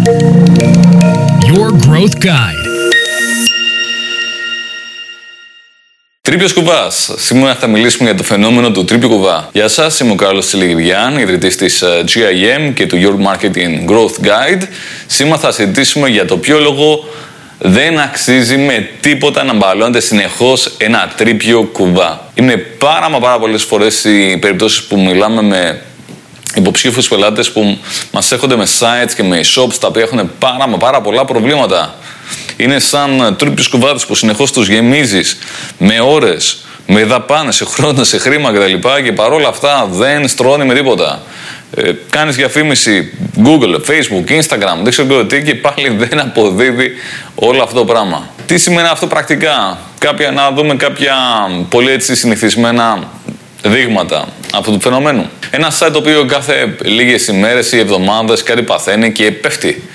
Your Growth Guide. Τρίπιο κουβά. Σήμερα θα μιλήσουμε για το φαινόμενο του τρίπιου κουβά. Γεια σας, είμαι ο Κάρλος Τιλιγυριάν, ιδρυτής της ε, GIM και του Your Marketing Growth Guide. Σήμερα θα συζητήσουμε για το ποιο λόγο δεν αξίζει με τίποτα να μπαλώνετε συνεχώς ένα τρίπιο κουβά. Είναι πάρα μα πάρα πολλές φορές οι περιπτώσεις που μιλάμε με υποψήφιους πελάτες που μας έρχονται με sites και με shops τα οποία έχουν πάρα μα πάρα πολλά προβλήματα. Είναι σαν τρίπιου κουβάδε που συνεχώς τους γεμίζεις με ώρες, με δαπάνες, σε χρόνο, σε χρήμα κτλ. Και παρόλα αυτά δεν στρώνει με τίποτα. Ε, κάνεις διαφήμιση Google, Facebook, Instagram, δεν ξέρω τι και πάλι δεν αποδίδει όλο αυτό το πράγμα. Τι σημαίνει αυτό πρακτικά; Κάποια, να δούμε κάποια πολύ έτσι συνηθισμένα δείγματα αυτού του φαινομένου. Ένα site το οποίο κάθε λίγες ημέρες ή εβδομάδες κάτι παθαίνει και πέφτει.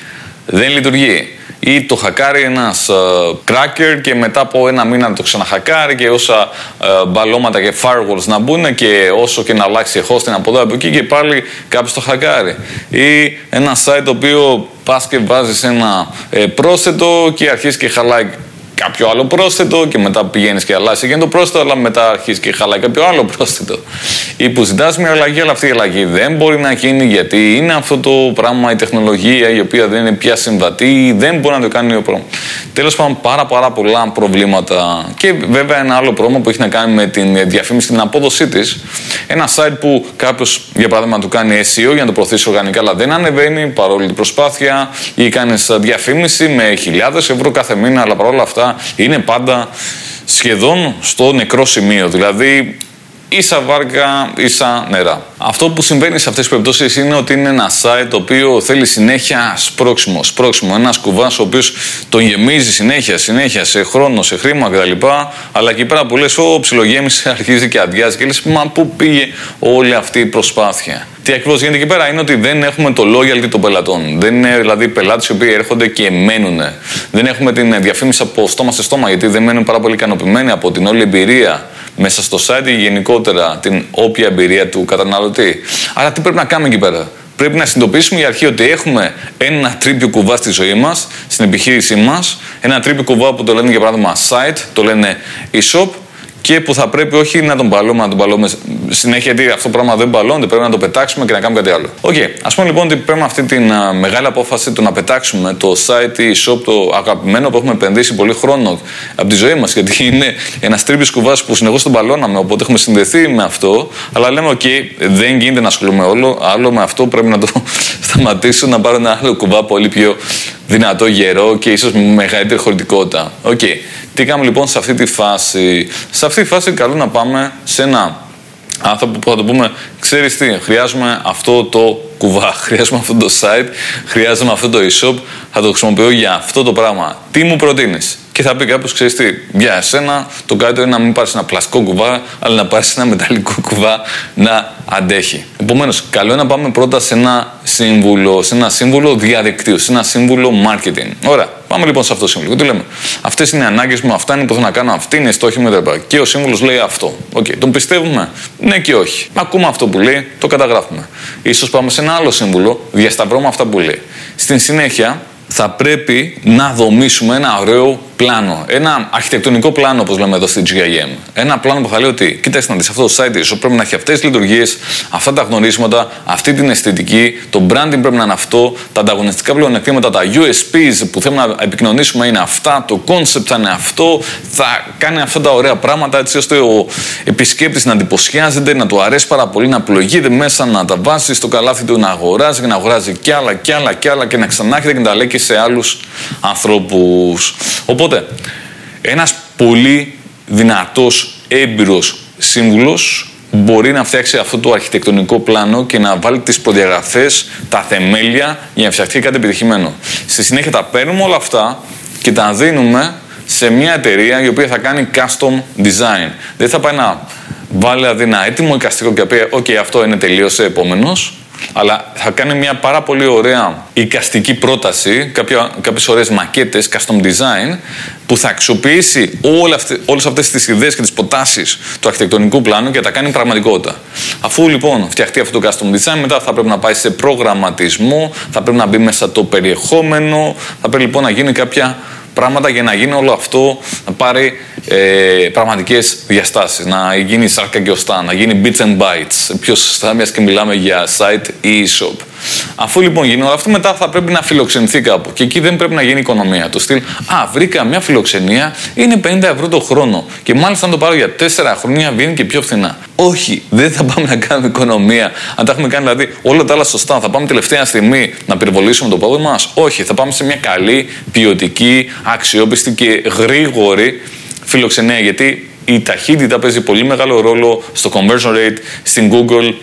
Δεν λειτουργεί ή το χακάρει ένας uh, cracker και μετά από ένα μήνα το ξαναχακάρει και όσα uh, μπαλώματα και firewalls να μπουν και όσο και να αλλάξει hosting από εδώ από εκεί και πάλι κάποιος το χακάρει. Ή ένα site το οποίο πας και βάζεις ένα ε, πρόσθετο και αρχίζεις και χαλάει κάποιο άλλο πρόσθετο και μετά πηγαίνεις και αλλάζεις και το πρόσθετο, αλλά μετά αρχίζεις και χαλάει κάποιο άλλο πρόσθετο. Ή που ζητά μια αλλαγή, αλλά αυτή η αλλαγή δεν μπορεί να γίνει γιατί είναι αυτό το πράγμα, η τεχνολογία η οποία δεν είναι πια συμβατή, δεν μπορεί να το κάνει ο πρόβλημα. Τέλος πάντων, πάρα, πάρα πολλά προβλήματα. Και βέβαια ένα άλλο πρόβλημα που έχει να κάνει με την διαφήμιση, την απόδοσή της. Ένα site που κάποιος, για παράδειγμα, του κάνει SEO για να το προωθήσει οργανικά, αλλά δεν ανεβαίνει παρόλη την προσπάθεια, ή κάνει διαφήμιση με χιλιάδες ευρώ κάθε μήνα, αλλά παρόλα αυτά είναι πάντα σχεδόν στο νεκρό σημείο. Δηλαδή ίσα βάρκα, ίσα νερά. Αυτό που συμβαίνει σε αυτές τις περιπτώσεις είναι ότι είναι ένα site το οποίο θέλει συνέχεια σπρώξιμο. Σπρώξιμο. Ένας κουβάς ο οποίος τον γεμίζει συνέχεια, συνέχεια σε χρόνο, σε χρήμα κτλ. Αλλά εκεί πέρα που λες, ο ψιλογέμισε, αρχίζει και αδειάζει και λες, μα πού πήγε όλη αυτή η προσπάθεια. Τι ακριβώς γίνεται εκεί πέρα είναι ότι δεν έχουμε το loyalty των πελατών. Δεν είναι δηλαδή πελάτες οι οποίοι έρχονται και μένουν. Δεν έχουμε την διαφήμιση από στόμα σε στόμα γιατί δεν μένουν πάρα πολύ ικανοποιημένοι από την όλη εμπειρία μέσα στο site ή γενικότερα την όποια εμπειρία του καταναλωτή. Άρα τι πρέπει να κάνουμε εκεί πέρα; Πρέπει να συνειδητοποιήσουμε για αρχή ότι έχουμε ένα τρύπιο κουβά στη ζωή μας, στην επιχείρησή μας. Ένα τρύπιο κουβά που το λένε για παράδειγμα site, το λένε e-shop και που θα πρέπει όχι να τον μπαλώνουμε, να τον μπαλώνουμε συνέχεια, γιατί αυτό το πράγμα δεν μπαλώνεται, πρέπει να το πετάξουμε και να κάνουμε κάτι άλλο. OK, okay. ας πούμε λοιπόν ότι παίρνουμε αυτή τη μεγάλη απόφαση του να πετάξουμε το site, e-shop, το αγαπημένο που έχουμε επενδύσει πολύ χρόνο από τη ζωή μας, γιατί είναι ένας τρύπιος κουβάς που συνεχώς τον μπαλώναμε, οπότε έχουμε συνδεθεί με αυτό, αλλά λέμε, οκ, δεν γίνεται να ασχολούμαι όλο, άλλο με αυτό πρέπει να το σταματήσω, να πάρω ένα άλλο κουβά πολύ πιο δυνατό γερό και ίσως με μεγαλύτερη χωρητικότητα. OK. Okay. Τι κάνουμε λοιπόν σε αυτή τη φάση. Σε αυτή τη φάση καλό να πάμε σε ένα άνθρωπο που θα το πούμε, ξέρεις τι, χρειάζομαι αυτό το κουβά, χρειάζομαι αυτό το site, χρειάζομαι αυτό το e-shop, θα το χρησιμοποιώ για αυτό το πράγμα. Τι μου προτείνεις; Και θα πει κάποιος, ξέρεις τι, για εσένα το καλύτερο είναι να μην πάρεις ένα πλαστικό κουβά, αλλά να πάρεις ένα μεταλλικό κουβά να αντέχει. Επομένως, καλό είναι να πάμε πρώτα σε ένα σύμβουλο, σε ένα σύμβουλο διαδικτύου, σε ένα σύμβουλο marketing. Ωραία. Πάμε λοιπόν σε αυτό το σύμβουλο. Τι λέμε; Αυτές είναι οι ανάγκες μου, αυτά είναι που θέλω να κάνω, αυτοί είναι οι στόχοι μου κτλ. Και ο σύμβουλος λέει αυτό. OK. Okay. Τον πιστεύουμε; Ναι και όχι. Ακούμε αυτό που λέει, το καταγράφουμε. σω πάμε σε ένα άλλο σύμβουλο, διασταυρώμε αυτά που λέει. Στην συνέχεια, θα πρέπει να δομήσουμε ένα ωραίο πλάνο. Ένα αρχιτεκτονικό πλάνο, όπως λέμε εδώ στην GIM. Ένα πλάνο που θα λέει ότι, κοίταξε να δεις αυτό το site ίσω πρέπει να έχει αυτές τις λειτουργίες, αυτά τα γνωρίσματα, αυτή την αισθητική, το branding πρέπει να είναι αυτό, τα ανταγωνιστικά πλεονεκτήματα, τα USPs που θέλουμε να επικοινωνήσουμε είναι αυτά, το concept θα είναι αυτό, θα κάνει αυτά τα ωραία πράγματα έτσι ώστε ο επισκέπτης να εντυπωσιάζεται, να του αρέσει πάρα πολύ, να πλογείται μέσα, να τα βάζει στο καλάθι του, να αγοράζει και να αγοράζει κι άλλα κι άλλα κι άλλα και να ξανάρχεται και να τα λέει και σε άλλους ανθρώπους. Οπότε, ένας πολύ δυνατός, έμπειρος σύμβουλος μπορεί να φτιάξει αυτό το αρχιτεκτονικό πλάνο και να βάλει τις προδιαγραφές, τα θεμέλια για να φτιαχτεί κάτι επιτυχημένο. Στη συνέχεια τα παίρνουμε όλα αυτά και τα δίνουμε σε μια εταιρεία η οποία θα κάνει custom design. Δεν θα πάει να βάλει δηλαδή ένα έτοιμο εικαστικό και να πει: OK, αυτό είναι τελείωσε, επόμενος. Αλλά θα κάνει μια πάρα πολύ ωραία εικαστική πρόταση, κάποια, κάποιες ωραίες μακέτες, custom design, που θα αξιοποιήσει όλα αυτές, όλες αυτές τις ιδέες και τις προτάσεις του αρχιτεκτονικού πλάνου και θα τα κάνει πραγματικότητα. Αφού λοιπόν φτιαχτεί αυτό το custom design, μετά θα πρέπει να πάει σε προγραμματισμό, θα πρέπει να μπει μέσα το περιεχόμενο, θα πρέπει λοιπόν να γίνει κάποια πράγματα για να γίνει όλο αυτό, να πάρει ε, πραγματικές διαστάσεις, να γίνει σάρκα και οστά, να γίνει bits and bytes. Πιο σωστά, μια και μιλάμε για site ή e-shop. Αφού λοιπόν γίνει όλο αυτό, μετά θα πρέπει να φιλοξενηθεί κάπου. Και εκεί δεν πρέπει να γίνει οικονομία. Το στυλ, Α, βρήκα μια φιλοξενία, είναι 50 ευρώ το χρόνο. Και μάλιστα αν το πάρω για 4 χρόνια βγαίνει και πιο φθηνά. Όχι, δεν θα πάμε να κάνουμε οικονομία. Αν τα έχουμε κάνει δηλαδή όλα τα άλλα σωστά, θα πάμε τελευταία στιγμή να πυροβολήσουμε το πόδι μας; Όχι, θα πάμε σε μια καλή, ποιοτική, αξιόπιστη και γρήγορη φιλοξενία. Γιατί η ταχύτητα παίζει πολύ μεγάλο ρόλο στο conversion rate, στην Google,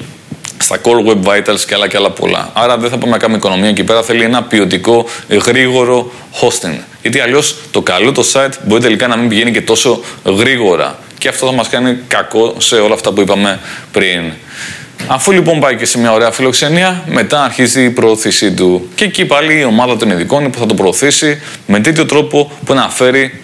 στα Core Web Vitals και άλλα και άλλα πολλά. Άρα δεν θα πάμε να κάνουμε οικονομία εκεί πέρα. Θέλει ένα ποιοτικό, γρήγορο hosting. Γιατί αλλιώς το καλό το site μπορεί τελικά να μην πηγαίνει και τόσο γρήγορα. Και αυτό θα μας κάνει κακό σε όλα αυτά που είπαμε πριν. Αφού λοιπόν πάει και σε μια ωραία φιλοξενία, μετά αρχίζει η προώθησή του. Και εκεί πάλι η ομάδα των ειδικών που θα το προωθήσει με τέτοιο τρόπο που να φέρει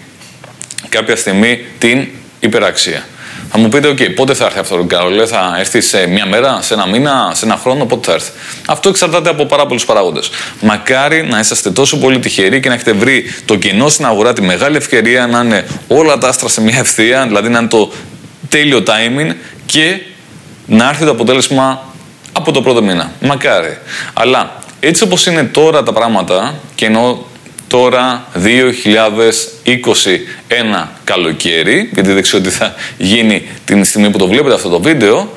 κάποια στιγμή την υπεραξία. Θα μου πείτε, OK, πότε θα έρθει αυτό το καρολέ, θα έρθεις σε μια μέρα, σε ένα μήνα, σε ένα χρόνο, πότε θα έρθει; Αυτό εξαρτάται από πάρα πολλούς παράγοντες. Μακάρι να είσαστε τόσο πολύ τυχεροί και να έχετε βρει το κοινό στην αγορά, τη μεγάλη ευκαιρία να είναι όλα τα άστρα σε μια ευθεία, δηλαδή να είναι το τέλειο timing και να έρθει το αποτέλεσμα από το πρώτο μήνα. Μακάρι. Αλλά έτσι όπως είναι τώρα τα πράγματα, και ενώ τώρα 2021 καλοκαίρι, γιατί δεν ξέρω τι θα γίνει την στιγμή που το βλέπετε αυτό το βίντεο,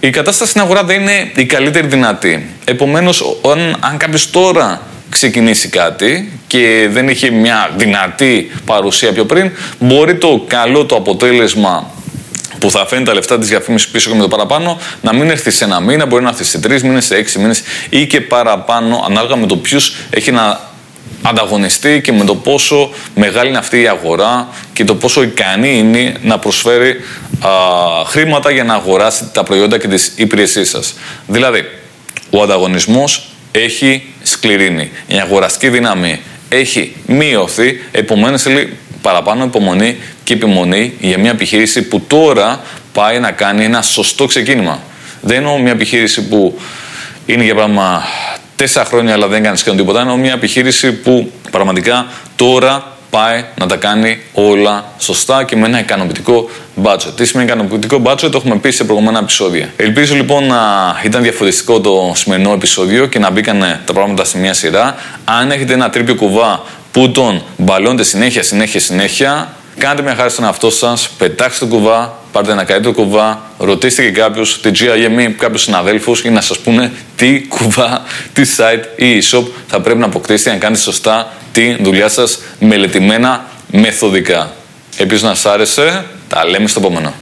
η κατάσταση στην αγορά δεν είναι η καλύτερη δυνατή. Επομένως, αν, αν κάποιος τώρα ξεκινήσει κάτι και δεν έχει μια δυνατή παρουσία πιο πριν, μπορεί το καλό το αποτέλεσμα που θα φέρνει τα λεφτά της διαφήμισης πίσω και με το παραπάνω να μην έρθει σε ένα μήνα, μπορεί να έρθει σε τρεις μήνες, σε έξι μήνες ή και παραπάνω, ανάλογα με το ποιους έχει να ανταγωνιστεί και με το πόσο μεγάλη είναι αυτή η αγορά και το πόσο ικανή είναι να προσφέρει α, χρήματα για να αγοράσει τα προϊόντα και τις υπηρεσίες σας. Δηλαδή, ο ανταγωνισμός έχει σκληρίνει. Η αγοραστική δύναμη έχει μειωθεί, επομένως θέλει παραπάνω υπομονή και επιμονή για μια επιχείρηση που τώρα πάει να κάνει ένα σωστό ξεκίνημα. Δεν εννοώ μια επιχείρηση που είναι για πράγμα τέσσερα χρόνια αλλά δεν κάνεις σχεδόν τίποτα. Είναι μια επιχείρηση που πραγματικά τώρα πάει να τα κάνει όλα σωστά και με ένα ικανοποιητικό budget. Τι σημαίνει ικανοποιητικό budget, το έχουμε πει σε προηγούμενα επεισόδια. Ελπίζω λοιπόν να ήταν διαφορετικό το σημερινό επεισόδιο και να μπήκαν τα πράγματα σε μια σειρά. Αν έχετε ένα τρίπιο κουβά που τον μπαλώνετε συνέχεια, συνέχεια, συνέχεια, κάντε μια χάρη στον εαυτό σας, πετάξτε το κουβά, πάρτε ένα καλύτερο κουβά, ρωτήστε και κάποιους, την GIM ή κάποιους συναδέλφους για να σας πούνε τι κουβά, τι site ή e-shop θα πρέπει να αποκτήσετε για να κάνετε σωστά τη δουλειά σας μελετημένα μεθοδικά. Επίσης, να σας άρεσε, τα λέμε στο επόμενο.